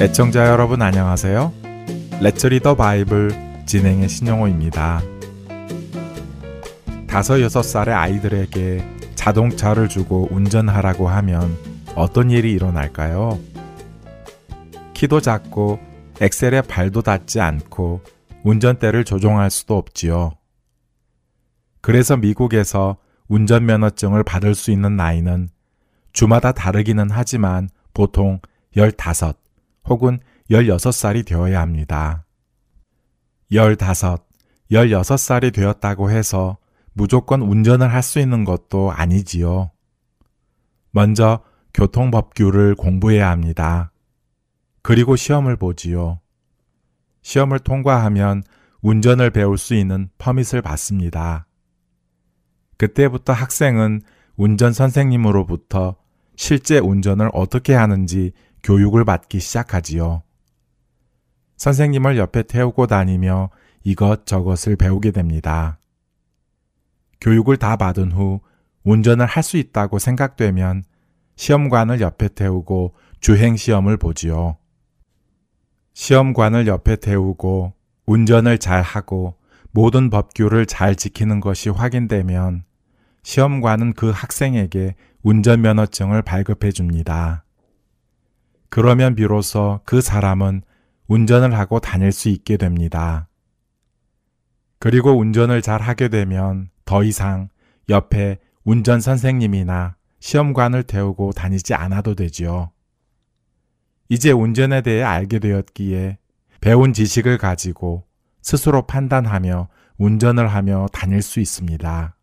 애청자 여러분 안녕하세요. 레츠리더 바이블 진행의 신영호입니다. 다섯 여섯 살의 아이들에게 자동차를 주고 운전하라고 하면 어떤 일이 일어날까요? 키도 작고 엑셀에 발도 닿지 않고 운전대를 조종할 수도 없지요. 그래서 미국에서 운전면허증을 받을 수 있는 나이는 주마다 다르기는 하지만 보통 15, 혹은 16살이 되어야 합니다. 15, 16살이 되었다고 해서 무조건 운전을 할 수 있는 것도 아니지요. 먼저 교통법규를 공부해야 합니다. 그리고 시험을 보지요. 시험을 통과하면 운전을 배울 수 있는 퍼밋을 받습니다. 그때부터 학생은 운전 선생님으로부터 실제 운전을 어떻게 하는지 교육을 받기 시작하지요. 선생님을 옆에 태우고 다니며 이것저것을 배우게 됩니다. 교육을 다 받은 후 운전을 할 수 있다고 생각되면 시험관을 옆에 태우고 주행 시험을 보지요. 시험관을 옆에 태우고 운전을 잘 하고 모든 법규를 잘 지키는 것이 확인되면 시험관은 그 학생에게 운전면허증을 발급해 줍니다. 그러면 비로소 그 사람은 운전을 하고 다닐 수 있게 됩니다. 그리고 운전을 잘 하게 되면 더 이상 옆에 운전 선생님이나 시험관을 태우고 다니지 않아도 되지요. 이제 운전에 대해 알게 되었기에 배운 지식을 가지고 스스로 판단하며 운전을 하며 다닐 수 있습니다.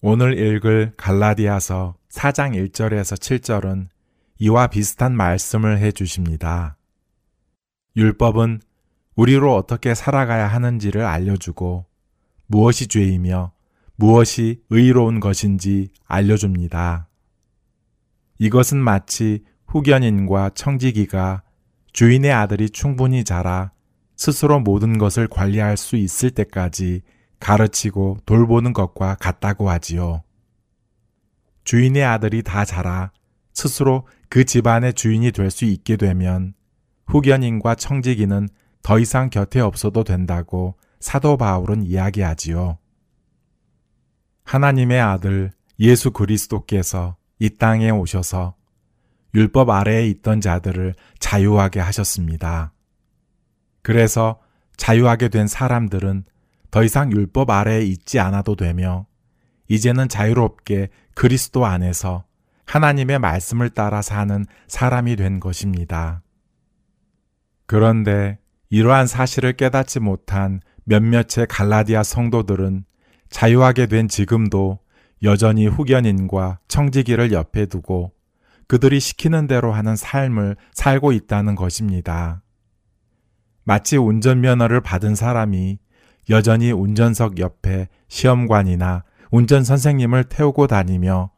오늘 읽을 갈라디아서 4장 1절에서 7절은 이와 비슷한 말씀을 해 주십니다. 율법은 우리로 어떻게 살아가야 하는지를 알려주고 무엇이 죄이며 무엇이 의로운 것인지 알려줍니다. 이것은 마치 후견인과 청지기가 주인의 아들이 충분히 자라 스스로 모든 것을 관리할 수 있을 때까지 가르치고 돌보는 것과 같다고 하지요. 주인의 아들이 다 자라 스스로 그 집안의 주인이 될 수 있게 되면 후견인과 청지기는 더 이상 곁에 없어도 된다고 사도 바울은 이야기하지요. 하나님의 아들 예수 그리스도께서 이 땅에 오셔서 율법 아래에 있던 자들을 자유하게 하셨습니다. 그래서 자유하게 된 사람들은 더 이상 율법 아래에 있지 않아도 되며 이제는 자유롭게 그리스도 안에서 하나님의 말씀을 따라 사는 사람이 된 것입니다. 그런데 이러한 사실을 깨닫지 못한 몇몇의 갈라디아 성도들은 자유하게 된 지금도 여전히 후견인과 청지기를 옆에 두고 그들이 시키는 대로 하는 삶을 살고 있다는 것입니다. 마치 운전면허를 받은 사람이 여전히 운전석 옆에 시험관이나 운전 선생님을 태우고 다니며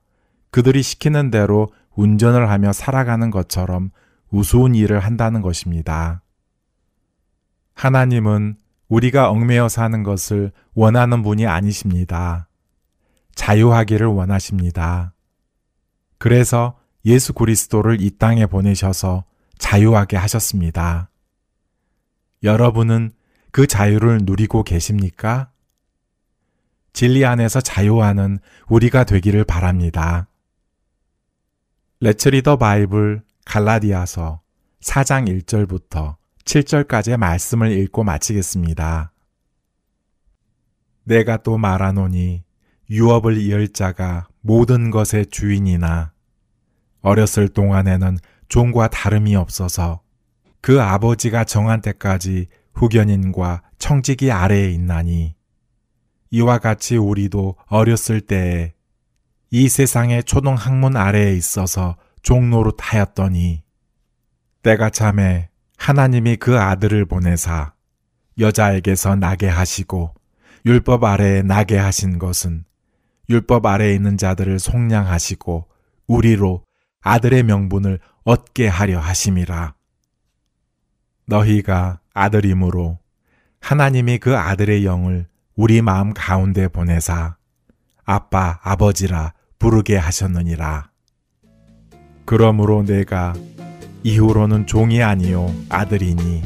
그들이 시키는 대로 운전을 하며 살아가는 것처럼 우스운 일을 한다는 것입니다. 하나님은 우리가 얽매여 사는 것을 원하는 분이 아니십니다. 자유하기를 원하십니다. 그래서 예수 그리스도를 이 땅에 보내셔서 자유하게 하셨습니다. 여러분은 그 자유를 누리고 계십니까? 진리 안에서 자유하는 우리가 되기를 바랍니다. 레츠 리더 바이블 갈라디아서 4장 1절부터 7절까지의 말씀을 읽고 마치겠습니다. 내가 또 말하노니 유업을 이을 자가 모든 것의 주인이나 어렸을 동안에는 종과 다름이 없어서 그 아버지가 정한 때까지 후견인과 청지기 아래에 있나니 이와 같이 우리도 어렸을 때에 이 세상의 초동 학문 아래에 있어서 종로로 타였더니 때가 참에 하나님이 그 아들을 보내사 여자에게서 나게 하시고 율법 아래에 나게 하신 것은 율법 아래에 있는 자들을 속량하시고 우리로 아들의 명분을 얻게 하려 하심이라. 너희가 아들이므로 하나님이 그 아들의 영을 우리 마음 가운데 보내사 아빠, 아버지라 부르게 하셨느니라. 그러므로 내가 이후로는 종이 아니요 아들이니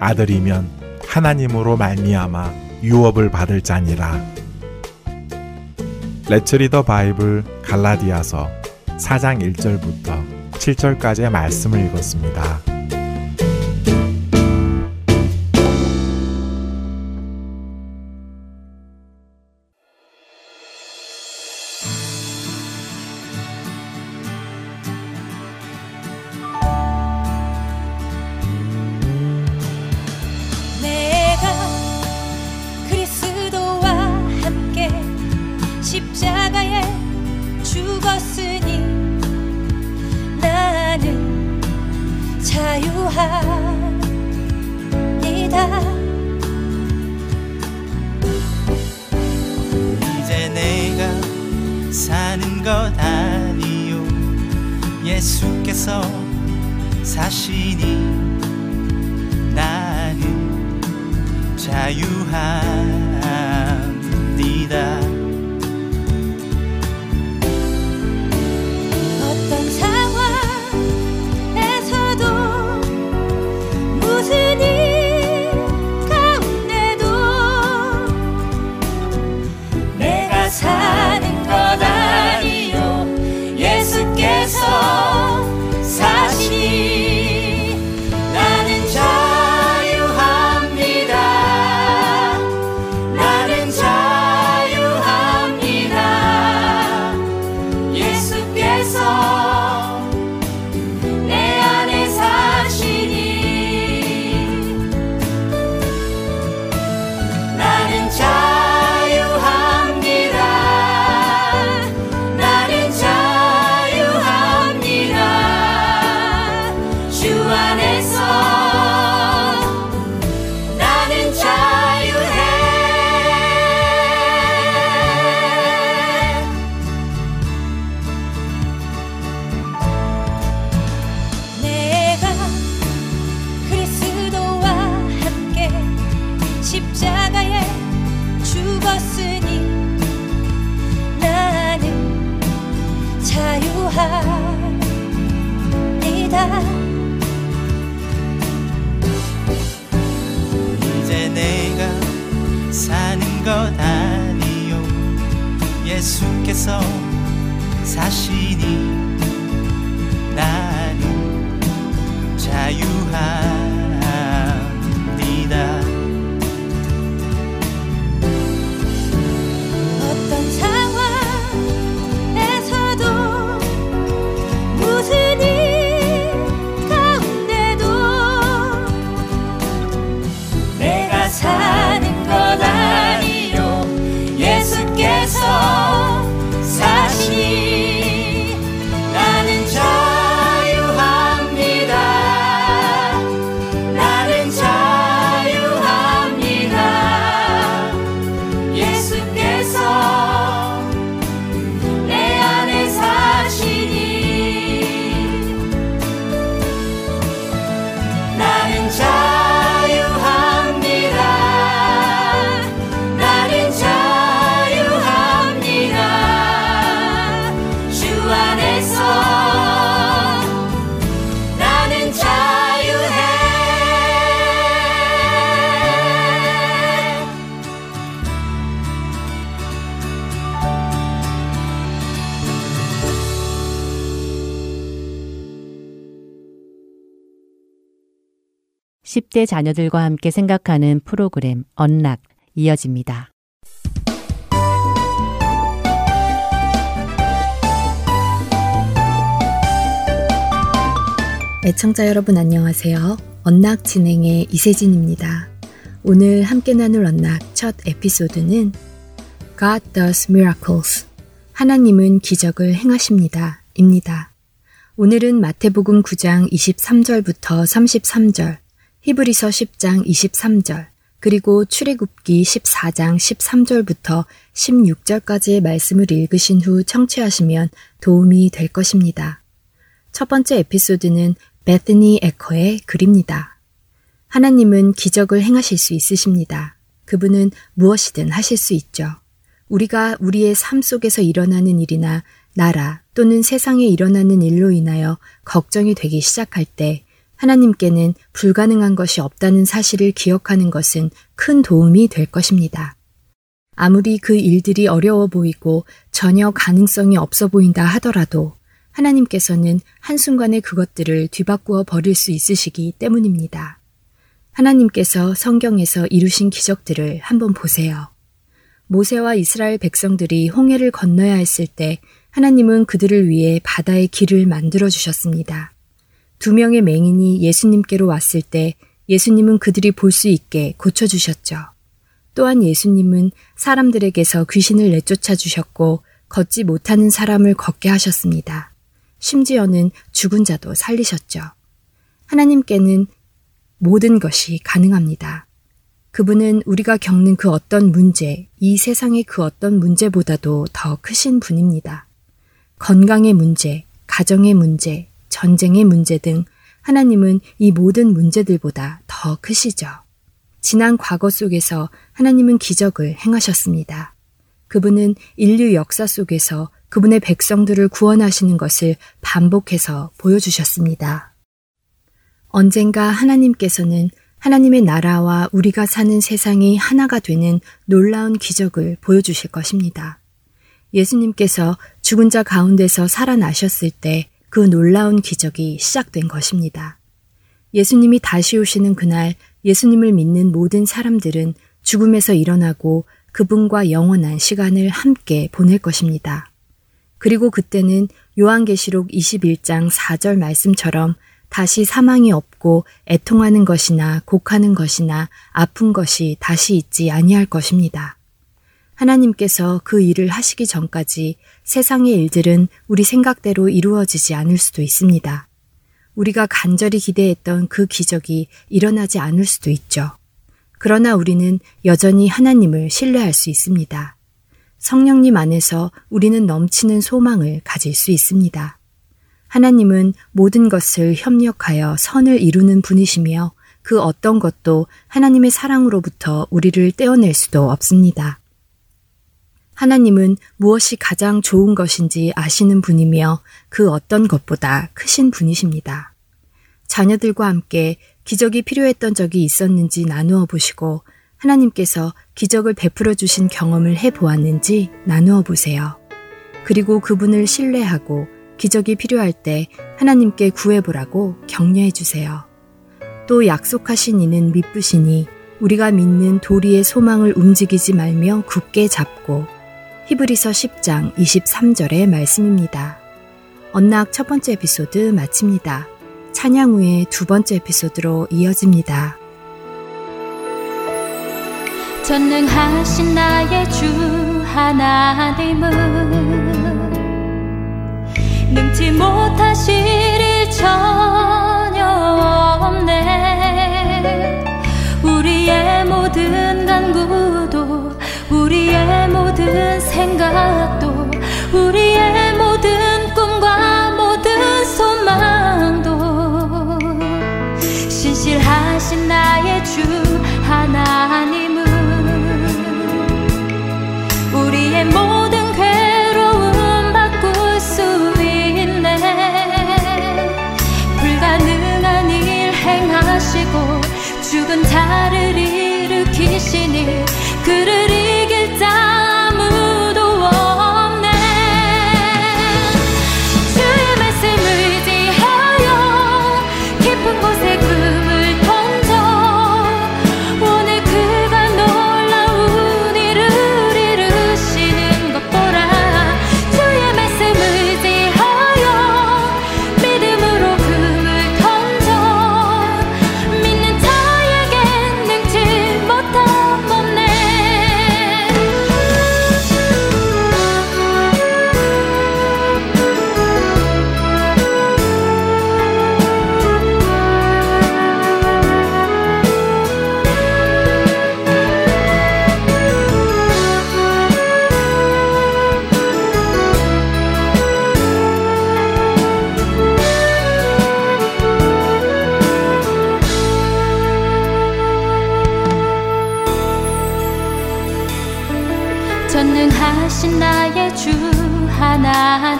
아들이면 하나님으로 말미암아 유업을 받을 자니라. 레츠리더 바이블 갈라디아서 4장 1절부터 7절까지의 말씀을 읽었습니다. 예수께서 사시니 나는 자유한 이제 내가 사는 것 아니요. 예수께서 사시니 10대 자녀들과 함께 생각하는 프로그램 언락 이어집니다. 애청자 여러분 안녕하세요. 언락 진행의 이세진입니다. 오늘 함께 나눌 언락 첫 에피소드는 God does miracles. 하나님은 기적을 행하십니다. 입니다. 오늘은 마태복음 9장 23절부터 33절, 히브리서 10장 23절, 그리고 출애굽기 14장 13절부터 16절까지의 말씀을 읽으신 후 청취하시면 도움이 될 것입니다. 첫 번째 에피소드는 베트니 에커의 글입니다. 하나님은 기적을 행하실 수 있으십니다. 그분은 무엇이든 하실 수 있죠. 우리가 우리의 삶 속에서 일어나는 일이나 나라 또는 세상에 일어나는 일로 인하여 걱정이 되기 시작할 때 하나님께는 불가능한 것이 없다는 사실을 기억하는 것은 큰 도움이 될 것입니다. 아무리 그 일들이 어려워 보이고 전혀 가능성이 없어 보인다 하더라도 하나님께서는 한순간에 그것들을 뒤바꾸어 버릴 수 있으시기 때문입니다. 하나님께서 성경에서 이루신 기적들을 한번 보세요. 모세와 이스라엘 백성들이 홍해를 건너야 했을 때 하나님은 그들을 위해 바다의 길을 만들어 주셨습니다. 두 명의 맹인이 예수님께로 왔을 때 예수님은 그들이 볼 수 있게 고쳐주셨죠. 또한 예수님은 사람들에게서 귀신을 내쫓아 주셨고 걷지 못하는 사람을 걷게 하셨습니다. 심지어는 죽은 자도 살리셨죠. 하나님께는 모든 것이 가능합니다. 그분은 우리가 겪는 그 어떤 문제, 이 세상의 그 어떤 문제보다도 더 크신 분입니다. 건강의 문제, 가정의 문제, 전쟁의 문제 등 하나님은 이 모든 문제들보다 더 크시죠. 지난 과거 속에서 하나님은 기적을 행하셨습니다. 그분은 인류 역사 속에서 그분의 백성들을 구원하시는 것을 반복해서 보여주셨습니다. 언젠가 하나님께서는 하나님의 나라와 우리가 사는 세상이 하나가 되는 놀라운 기적을 보여주실 것입니다. 예수님께서 죽은 자 가운데서 살아나셨을 때 그 놀라운 기적이 시작된 것입니다. 예수님이 다시 오시는 그날 예수님을 믿는 모든 사람들은 죽음에서 일어나고 그분과 영원한 시간을 함께 보낼 것입니다. 그리고 그때는 요한계시록 21장 4절 말씀처럼 다시 사망이 없고 애통하는 것이나 곡하는 것이나 아픈 것이 다시 있지 아니할 것입니다. 하나님께서 그 일을 하시기 전까지 세상의 일들은 우리 생각대로 이루어지지 않을 수도 있습니다. 우리가 간절히 기대했던 그 기적이 일어나지 않을 수도 있죠. 그러나 우리는 여전히 하나님을 신뢰할 수 있습니다. 성령님 안에서 우리는 넘치는 소망을 가질 수 있습니다. 하나님은 모든 것을 협력하여 선을 이루는 분이시며 그 어떤 것도 하나님의 사랑으로부터 우리를 떼어낼 수도 없습니다. 하나님은 무엇이 가장 좋은 것인지 아시는 분이며 그 어떤 것보다 크신 분이십니다. 자녀들과 함께 기적이 필요했던 적이 있었는지 나누어 보시고 하나님께서 기적을 베풀어 주신 경험을 해 보았는지 나누어 보세요. 그리고 그분을 신뢰하고 기적이 필요할 때 하나님께 구해보라고 격려해 주세요. 또 약속하신 이는 믿으시니 우리가 믿는 도리의 소망을 움직이지 말며 굳게 잡고 히브리서 10장 23절의 말씀입니다. 언락 첫 번째 에피소드 마칩니다. 찬양 후에 두 번째 에피소드로 이어집니다. 전능하신 나의 주 하나님은 능치 못하실 일 전혀 생각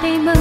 하나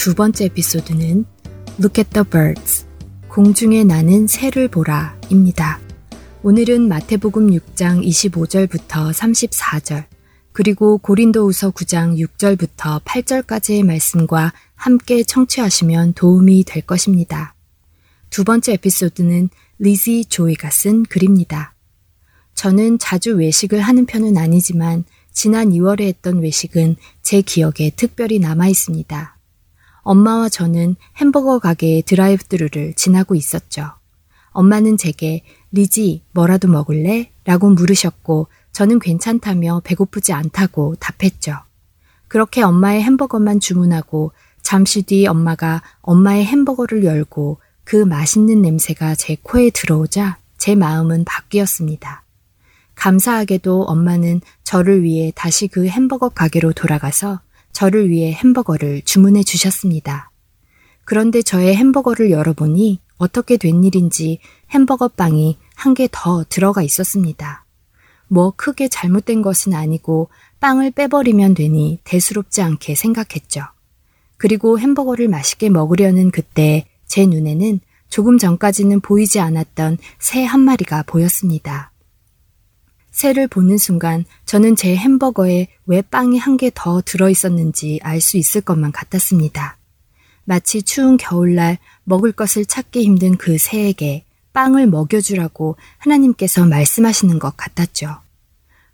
두 번째 에피소드는 Look at the birds. 공중에 나는 새를 보라 입니다. 오늘은 마태복음 6장 25절부터 34절, 그리고 고린도후서 9장 6절부터 8절까지의 말씀과 함께 청취하시면 도움이 될 것입니다. 두 번째 에피소드는 리지 조이가 쓴 글입니다. 저는 자주 외식을 하는 편은 아니지만 지난 2월에 했던 외식은 제 기억에 특별히 남아 있습니다. 엄마와 저는 햄버거 가게의 드라이브스루를 지나고 있었죠. 엄마는 제게 리지 뭐라도 먹을래? 라고 물으셨고 저는 괜찮다며 배고프지 않다고 답했죠. 그렇게 엄마의 햄버거만 주문하고 잠시 뒤 엄마가 엄마의 햄버거를 열고 그 맛있는 냄새가 제 코에 들어오자 제 마음은 바뀌었습니다. 감사하게도 엄마는 저를 위해 다시 그 햄버거 가게로 돌아가서 저를 위해 햄버거를 주문해 주셨습니다. 그런데 저의 햄버거를 열어보니 어떻게 된 일인지 햄버거 빵이 한 개 더 들어가 있었습니다. 뭐 크게 잘못된 것은 아니고 빵을 빼버리면 되니 대수롭지 않게 생각했죠. 그리고 햄버거를 맛있게 먹으려는 그때 제 눈에는 조금 전까지는 보이지 않았던 새 한 마리가 보였습니다. 새를 보는 순간 저는 제 햄버거에 왜 빵이 한 개 더 들어있었는지 알 수 있을 것만 같았습니다. 마치 추운 겨울날 먹을 것을 찾기 힘든 그 새에게 빵을 먹여주라고 하나님께서 말씀하시는 것 같았죠.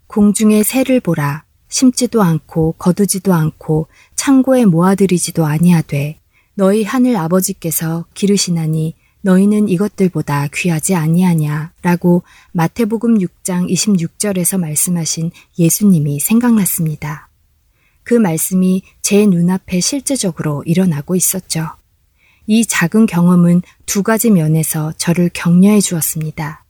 공중의 새를 보라. 심지도 않고 거두지도 않고 창고에 모아들이지도 아니하되 너희 하늘 아버지께서 기르시나니 너희는 이것들보다 귀하지 아니하냐 라고 마태복음 6장 26절에서 말씀하신 예수님이 생각났습니다. 그 말씀이 제 눈앞에 실제적으로 일어나고 있었죠. 이 작은 경험은 두 가지 면에서 저를 격려해 주었습니다.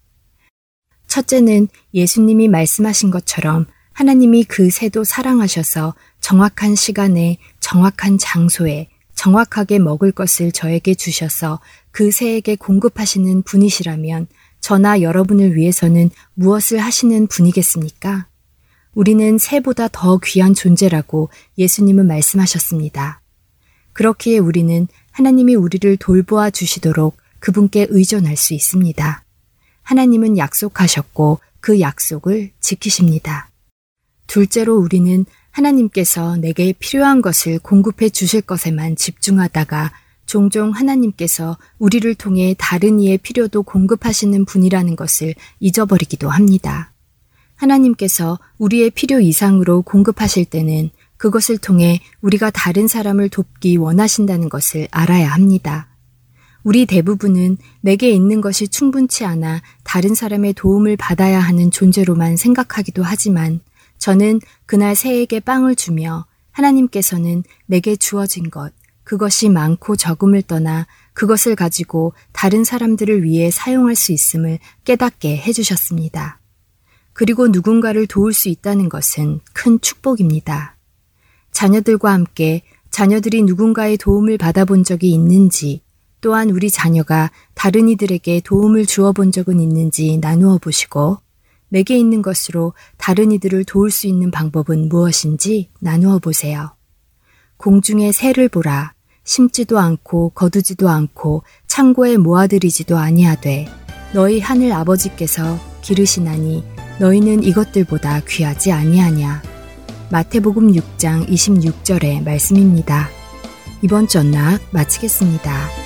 첫째는 예수님이 말씀하신 것처럼 하나님이 그 새도 사랑하셔서 정확한 시간에 정확한 장소에 정확하게 먹을 것을 저에게 주셔서 그 새에게 공급하시는 분이시라면 저나 여러분을 위해서는 무엇을 하시는 분이겠습니까? 우리는 새보다 더 귀한 존재라고 예수님은 말씀하셨습니다. 그렇기에 우리는 하나님이 우리를 돌보아 주시도록 그분께 의존할 수 있습니다. 하나님은 약속하셨고 그 약속을 지키십니다. 둘째로 우리는 하나님께서 내게 필요한 것을 공급해 주실 것에만 집중하다가 종종 하나님께서 우리를 통해 다른 이의 필요도 공급하시는 분이라는 것을 잊어버리기도 합니다. 하나님께서 우리의 필요 이상으로 공급하실 때는 그것을 통해 우리가 다른 사람을 돕기 원하신다는 것을 알아야 합니다. 우리 대부분은 내게 있는 것이 충분치 않아 다른 사람의 도움을 받아야 하는 존재로만 생각하기도 하지만 저는 그날 새에게 빵을 주며 하나님께서는 내게 주어진 것, 그것이 많고 적음을 떠나 그것을 가지고 다른 사람들을 위해 사용할 수 있음을 깨닫게 해주셨습니다. 그리고 누군가를 도울 수 있다는 것은 큰 축복입니다. 자녀들과 함께 자녀들이 누군가의 도움을 받아본 적이 있는지 또한 우리 자녀가 다른 이들에게 도움을 주어 본 적은 있는지 나누어 보시고 내게 있는 것으로 다른 이들을 도울 수 있는 방법은 무엇인지 나누어 보세요. 공중의 새를 보라. 심지도 않고 거두지도 않고 창고에 모아들이지도 아니하되 너희 하늘 아버지께서 기르시나니 너희는 이것들보다 귀하지 아니하냐. 마태복음 6장 26절의 말씀입니다. 이번 전락 마치겠습니다.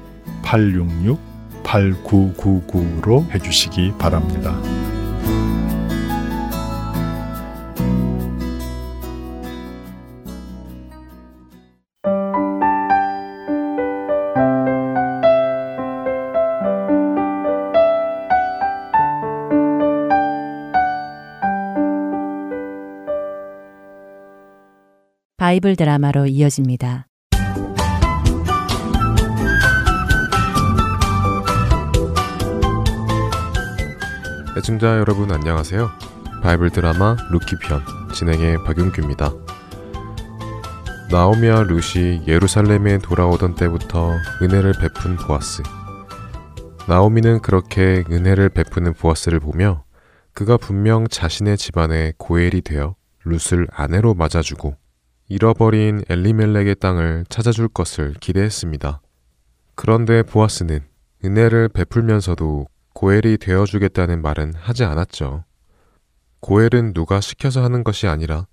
866-8999로 해주시기 바랍니다. 바이블 드라마로 이어집니다. 애청자 여러분 안녕하세요. 바이블 드라마 룻기 편 진행의 박윤규입니다. 나오미와 룻이 예루살렘에 돌아오던 때부터 은혜를 베푼 보아스. 나오미는 그렇게 은혜를 베푸는 보아스를 보며 그가 분명 자신의 집안에 고엘이 되어 룻을 아내로 맞아주고 잃어버린 엘리멜렉의 땅을 찾아줄 것을 기대했습니다. 그런데 보아스는 은혜를 베풀면서도 고엘이 되어주겠다는 말은 하지 않았죠. 고엘은 누가 시켜서 하는 것이 아니라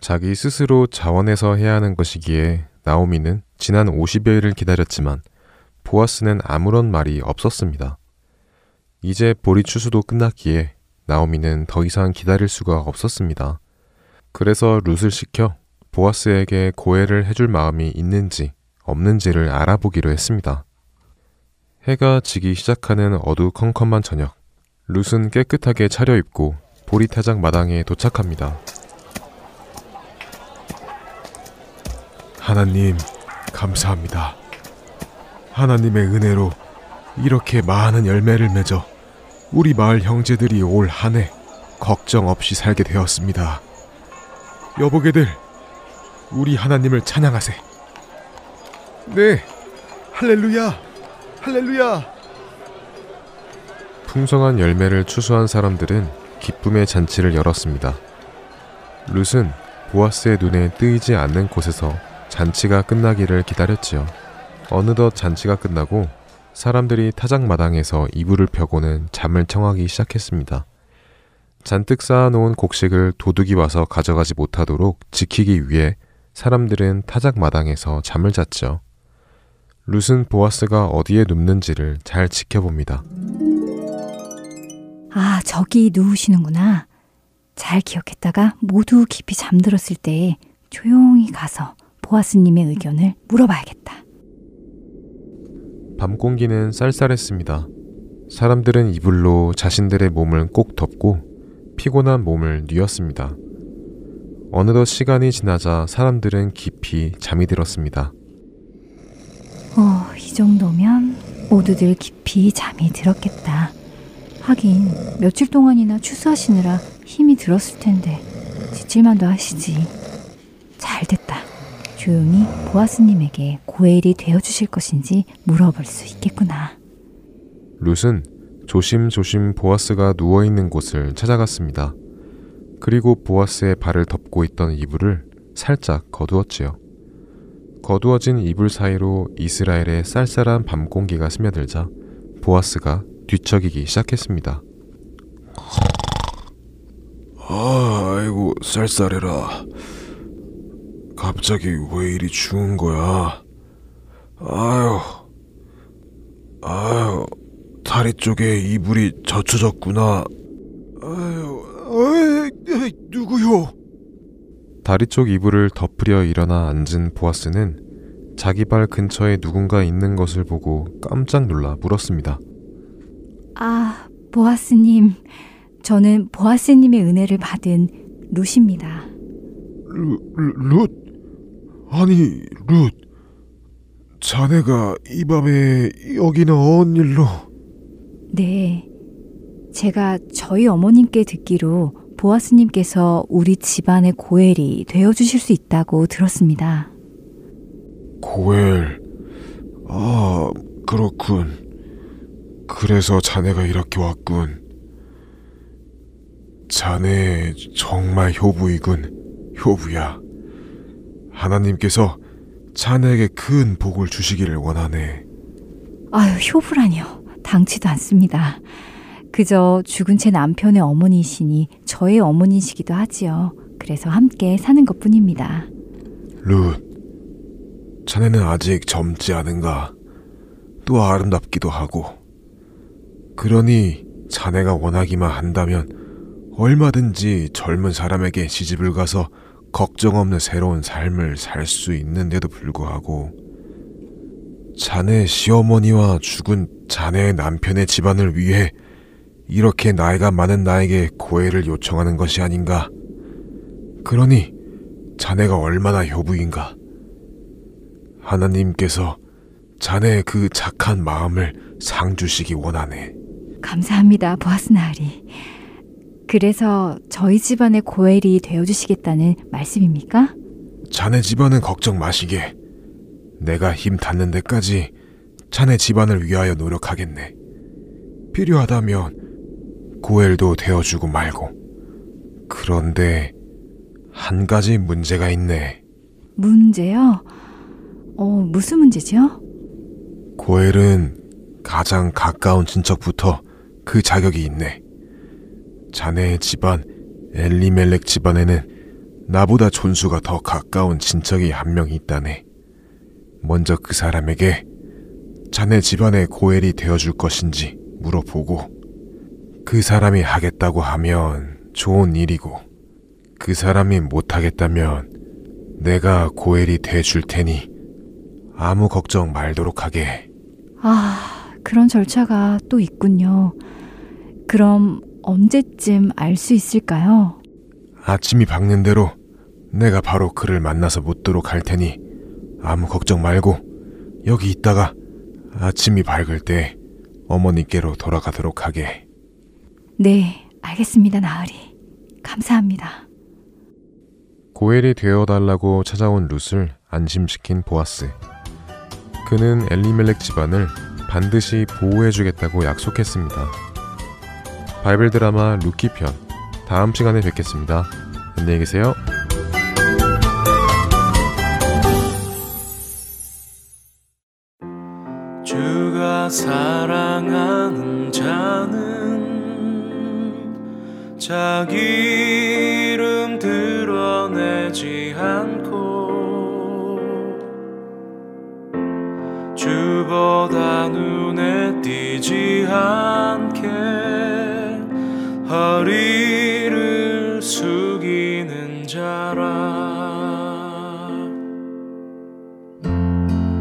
자기 스스로 자원해서 해야 하는 것이기에 나오미는 지난 50여일을 기다렸지만 보아스는 아무런 말이 없었습니다. 이제 보리 추수도 끝났기에 나오미는 더 이상 기다릴 수가 없었습니다. 그래서 룻을 시켜 보아스에게 고해를 해줄 마음이 있는지 없는지를 알아보기로 했습니다. 해가 지기 시작하는 어두컴컴한 저녁, 룻은 깨끗하게 차려입고 보리타작 마당에 도착합니다. 하나님, 감사합니다. 하나님의 은혜로 이렇게 많은 열매를 맺어 우리 마을 형제들이 올 한 해 걱정 없이 살게 되었습니다. 여보게들, 우리 하나님을 찬양하세. 네, 할렐루야, 할렐루야. 풍성한 열매를 추수한 사람들은 기쁨의 잔치를 열었습니다. 룻은 보아스의 눈에 뜨이지 않는 곳에서 잔치가 끝나기를 기다렸지요. 어느덧 잔치가 끝나고 사람들이 타작마당에서 이불을 펴고는 잠을 청하기 시작했습니다. 잔뜩 쌓아놓은 곡식을 도둑이 와서 가져가지 못하도록 지키기 위해 사람들은 타작마당에서 잠을 잤죠. 룻은 보아스가 어디에 눕는지를 잘 지켜봅니다. 아, 저기 누우시는구나. 잘 기억했다가 모두 깊이 잠들었을 때 조용히 가서 보아스님의 의견을 물어봐야겠다. 밤 공기는 쌀쌀했습니다. 사람들은 이불로 자신들의 몸을 꼭 덮고 피곤한 몸을 뉘었습니다. 어느덧 시간이 지나자 사람들은 깊이 잠이 들었습니다. 어, 이 정도면 모두들 깊이 잠이 들었겠다. 하긴 며칠 동안이나 추수하시느라 힘이 들었을 텐데 지칠만도 하시지. 잘 됐다. 조용히 보아스님에게 고엘이 되어주실 것인지 물어볼 수 있겠구나. 룻은 조심조심 보아스가 누워있는 곳을 찾아갔습니다. 그리고 보아스의 발을 덮고 있던 이불을 살짝 거두었지요. 거두어진 이불 사이로 이스라엘의 쌀쌀한 밤 공기가 스며들자 보아스가 뒤척이기 시작했습니다. 아, 아이고 쌀쌀해라. 갑자기 왜 이리 추운 거야? 아유, 아유, 다리 쪽에 이불이 젖혀졌구나. 아유, 어이, 에이, 누구요? 다리 쪽 이불을 덮으려 일어나 앉은 보아스는 자기 발 근처에 누군가 있는 것을 보고 깜짝 놀라 물었습니다. 아, 보아스님. 저는 보아스님의 은혜를 받은 룻입니다. 루, 루, 룻? 아니, 룻. 자네가 이 밤에 여기는 언 일로? 네. 제가 저희 어머님께 듣기로 보아스님께서 우리 집안의 고엘이 되어주실 수 있다고 들었습니다. 고엘. 아, 그렇군. 그래서 자네가 이렇게 왔군. 자네 정말 효부이군. 효부야. 하나님께서 자네에게 큰 복을 주시기를 원하네. 아유, 효부라니요. 당치도 않습니다. 그저 죽은 제 남편의 어머니이시니 저의 어머니시기도 하지요. 그래서 함께 사는 것 뿐입니다. 룻, 자네는 아직 젊지 않은가? 또 아름답기도 하고. 그러니 자네가 원하기만 한다면 얼마든지 젊은 사람에게 시집을 가서 걱정 없는 새로운 삶을 살 수 있는데도 불구하고 자네 시어머니와 죽은 자네의 남편의 집안을 위해 이렇게 나이가 많은 나에게 고해를 요청하는 것이 아닌가. 그러니 자네가 얼마나 효부인가. 하나님께서 자네의 그 착한 마음을 상 주시기 원하네. 감사합니다, 보아스 나으리. 그래서 저희 집안의 고엘이 되어주시겠다는 말씀입니까? 자네 집안은 걱정 마시게. 내가 힘 닿는 데까지 자네 집안을 위하여 노력하겠네. 필요하다면 고엘도 되어주고 말고. 그런데 한 가지 문제가 있네. 문제요? 어, 무슨 문제죠? 고엘은 가장 가까운 친척부터 그 자격이 있네. 자네의 집안 엘리멜렉 집안에는 나보다 존수가 더 가까운 친척이 한 명 있다네. 먼저 그 사람에게 자네 집안의 고엘이 되어줄 것인지 물어보고 그 사람이 하겠다고 하면 좋은 일이고 그 사람이 못하겠다면 내가 고엘이 돼줄 테니 아무 걱정 말도록 하게. 아, 그런 절차가 또 있군요. 그럼 언제쯤 알 수 있을까요? 아침이 밝는 대로 내가 바로 그를 만나서 묻도록 할 테니 아무 걱정 말고 여기 있다가 아침이 밝을 때 어머니께로 돌아가도록 하게. 네, 알겠습니다, 나으리. 감사합니다. 고엘이 되어달라고 찾아온 룻을 안심시킨 보아스. 그는 엘리멜렉 집안을 반드시 보호해주겠다고 약속했습니다. 바이블 드라마 룻기 편 다음 시간에 뵙겠습니다. 안녕히 계세요. 주가 사랑하는 자는 자기 이름 드러내지 않고 주보다 눈에 띄지 않게 허리를 숙이는 자라.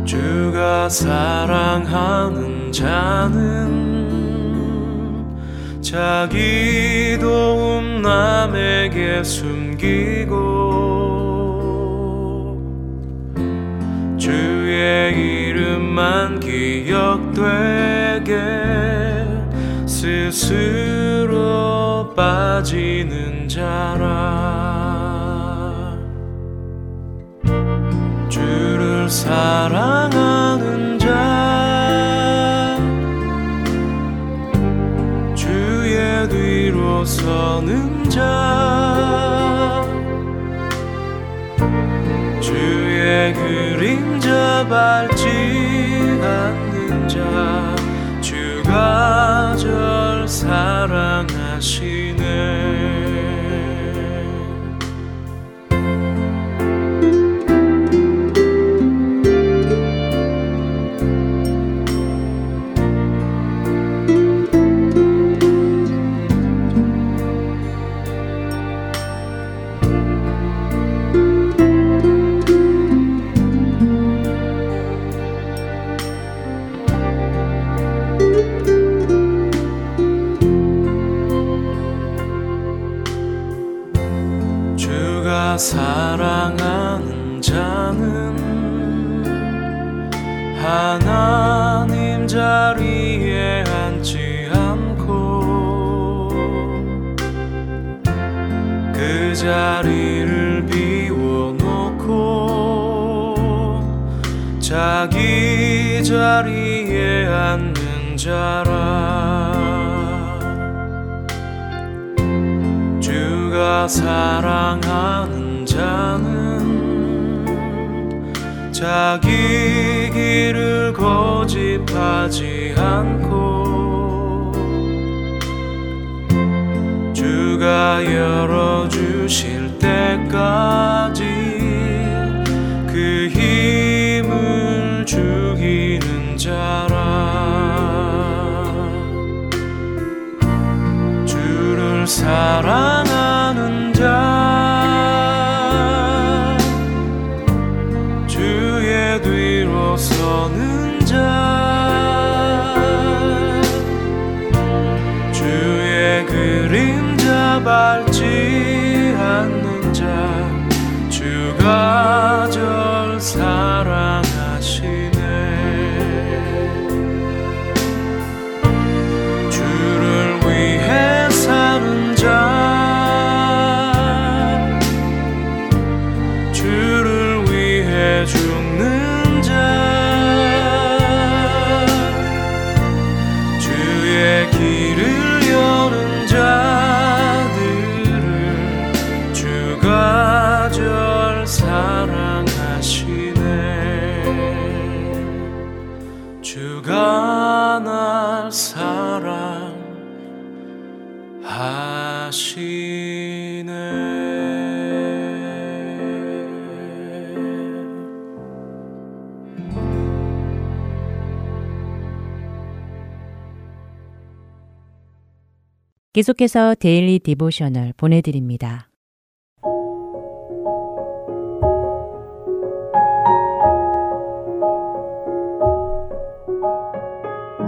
주가 사랑하는 자는 자기 도움 남에게 숨기고 주의 이름만 기억되게 스스로 빠지는 자라. 주를 사랑하 서는 자 주의 그림자 밟지 않는 자 주가 절 사랑 주 계속해서 Daily Devotional 보내드립니다.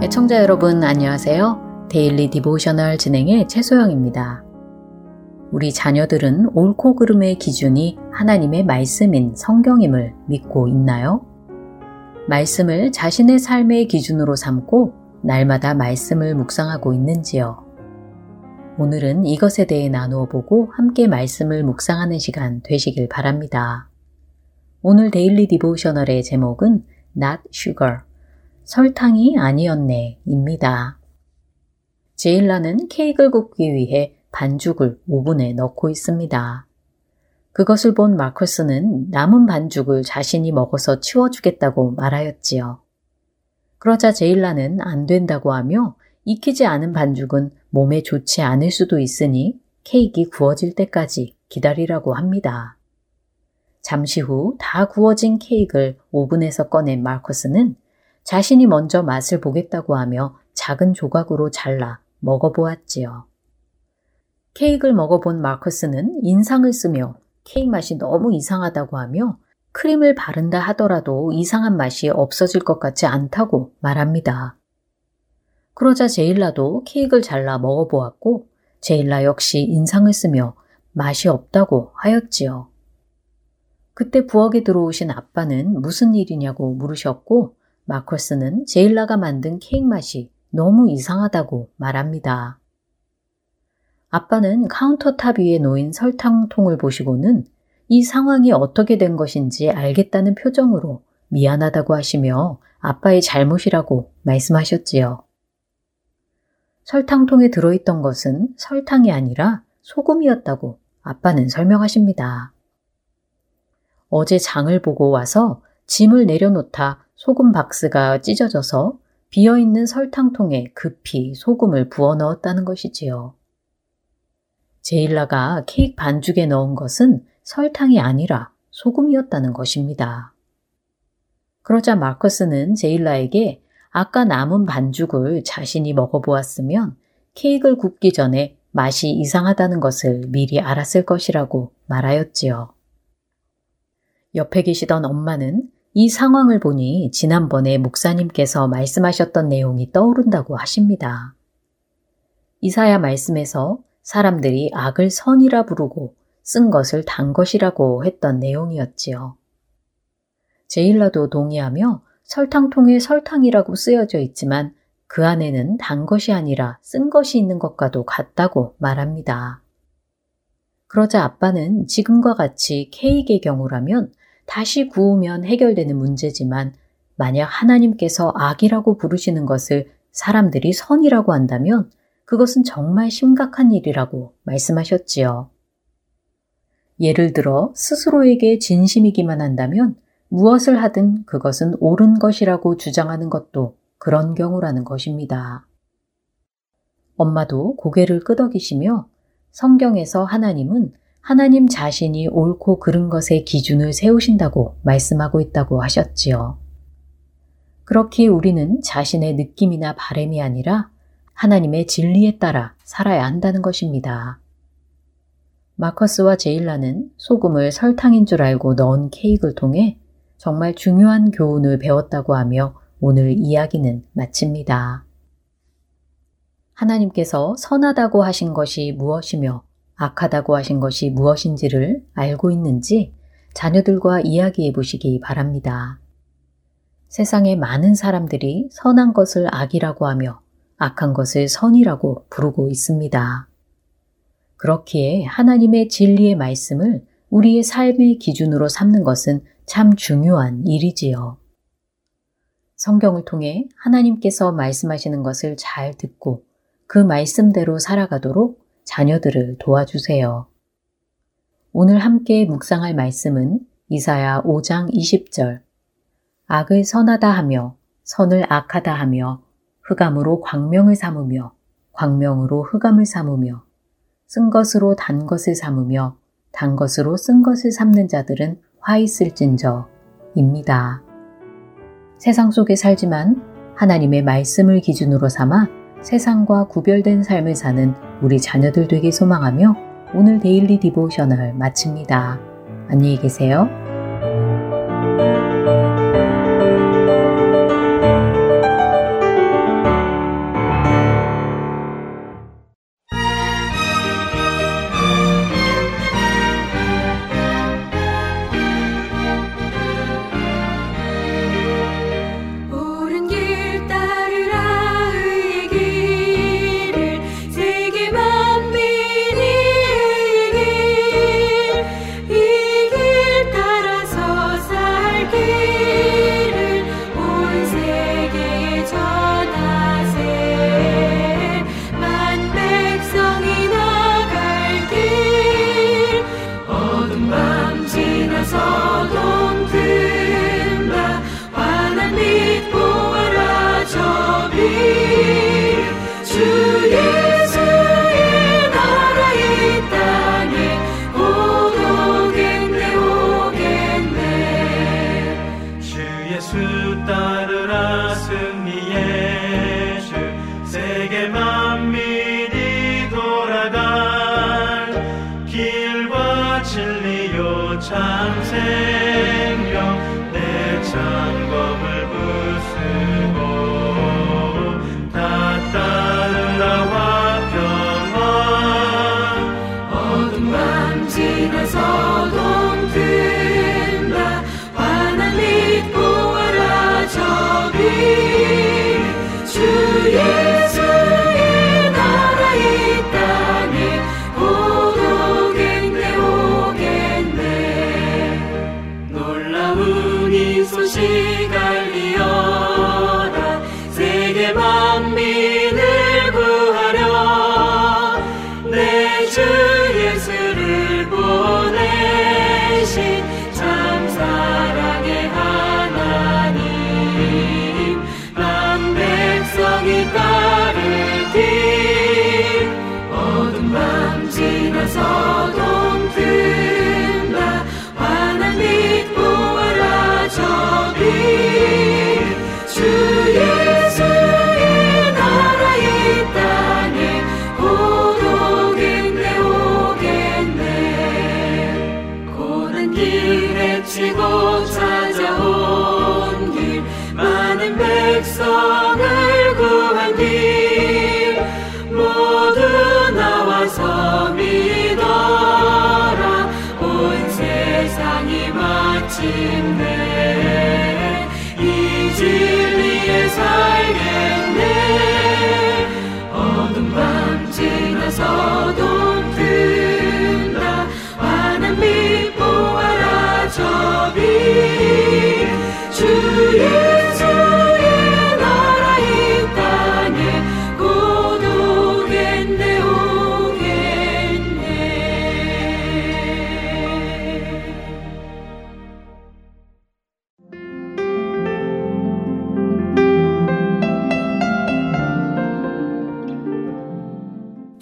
애청자 여러분 안녕하세요. Daily Devotional 진행의 최소영입니다. 우리 자녀들은 옳고 그름의 기준이 하나님의 말씀인 성경임을 믿고 있나요? 말씀을 자신의 삶의 기준으로 삼고 날마다 말씀을 묵상하고 있는지요? 오늘은 이것에 대해 나누어 보고 함께 말씀을 묵상하는 시간 되시길 바랍니다. 오늘 Daily Devotional의 제목은 Not Sugar, 설탕이 아니었네 입니다. 제일라는 케이크를 굽기 위해 반죽을 오븐에 넣고 있습니다. 그것을 본 마커스는 남은 반죽을 자신이 먹어서 치워주겠다고 말하였지요. 그러자 제일라는 안 된다고 하며 익히지 않은 반죽은 몸에 좋지 않을 수도 있으니 케이크 구워질 때까지 기다리라고 합니다. 잠시 후 다 구워진 케이크를 오븐에서 꺼낸 마커스는 자신이 먼저 맛을 보겠다고 하며 작은 조각으로 잘라 먹어보았지요. 케이크를 먹어본 마커스는 인상을 쓰며 케이크 맛이 너무 이상하다고 하며 크림을 바른다 하더라도 이상한 맛이 없어질 것 같지 않다고 말합니다. 그러자 제일라도 케이크를 잘라 먹어보았고 제일라 역시 인상을 쓰며 맛이 없다고 하였지요. 그때 부엌에 들어오신 아빠는 무슨 일이냐고 물으셨고 마커스는 제일라가 만든 케이크 맛이 너무 이상하다고 말합니다. 아빠는 countertop 위에 놓인 설탕통을 보시고는 이 상황이 어떻게 된 것인지 알겠다는 표정으로 미안하다고 하시며 아빠의 잘못이라고 말씀하셨지요. 설탕통에 들어있던 것은 설탕이 아니라 소금이었다고 아빠는 설명하십니다. 어제 장을 보고 와서 짐을 내려놓다 소금 박스가 찢어져서 비어있는 설탕통에 급히 소금을 부어 넣었다는 것이지요. 제일라가 케이크 반죽에 넣은 것은 설탕이 아니라 소금이었다는 것입니다. 그러자 마커스는 제일라에게 아까 남은 반죽을 자신이 먹어보았으면 케이크를 굽기 전에 맛이 이상하다는 것을 미리 알았을 것이라고 말하였지요. 옆에 계시던 엄마는 이 상황을 보니 지난번에 목사님께서 말씀하셨던 내용이 떠오른다고 하십니다. 이사야 말씀에서 사람들이 악을 선이라 부르고 쓴 것을 단 것이라고 했던 내용이었지요. 제일라도 동의하며 설탕통에 설탕이라고 쓰여져 있지만 그 안에는 단 것이 아니라 쓴 것이 있는 것과도 같다고 말합니다. 그러자 아빠는 지금과 같이 케이크의 경우라면 다시 구우면 해결되는 문제지만 만약 하나님께서 악이라고 부르시는 것을 사람들이 선이라고 한다면 그것은 정말 심각한 일이라고 말씀하셨지요. 예를 들어 스스로에게 진심이기만 한다면 무엇을 하든 그것은 옳은 것이라고 주장하는 것도 그런 경우라는 것입니다. 엄마도 고개를 끄덕이시며 성경에서 하나님은 하나님 자신이 옳고 그른 것의 기준을 세우신다고 말씀하고 있다고 하셨지요. 그렇게 우리는 자신의 느낌이나 바램이 아니라 하나님의 진리에 따라 살아야 한다는 것입니다. 마커스와 제일라는 소금을 설탕인 줄 알고 넣은 케이크를 통해 정말 중요한 교훈을 배웠다고 하며 오늘 이야기는 마칩니다. 하나님께서 선하다고 하신 것이 무엇이며 악하다고 하신 것이 무엇인지를 알고 있는지 자녀들과 이야기해 보시기 바랍니다. 세상에 많은 사람들이 선한 것을 악이라고 하며 악한 것을 선이라고 부르고 있습니다. 그렇기에 하나님의 진리의 말씀을 우리의 삶의 기준으로 삼는 것은 참 중요한 일이지요. 성경을 통해 하나님께서 말씀하시는 것을 잘 듣고 그 말씀대로 살아가도록 자녀들을 도와주세요. 오늘 함께 묵상할 말씀은 이사야 5장 20절. 악을 선하다 하며 선을 악하다 하며 흑암으로 광명을 삼으며 광명으로 흑암을 삼으며 쓴 것으로 단 것을 삼으며 단 것으로 쓴 것을 삼는 자들은 화 있을진저 입니다. 세상 속에 살지만 하나님의 말씀을 기준으로 삼아 세상과 구별된 삶을 사는 우리 자녀들 되길 소망하며 오늘 데일리 디보셔널 마칩니다. 안녕히 계세요.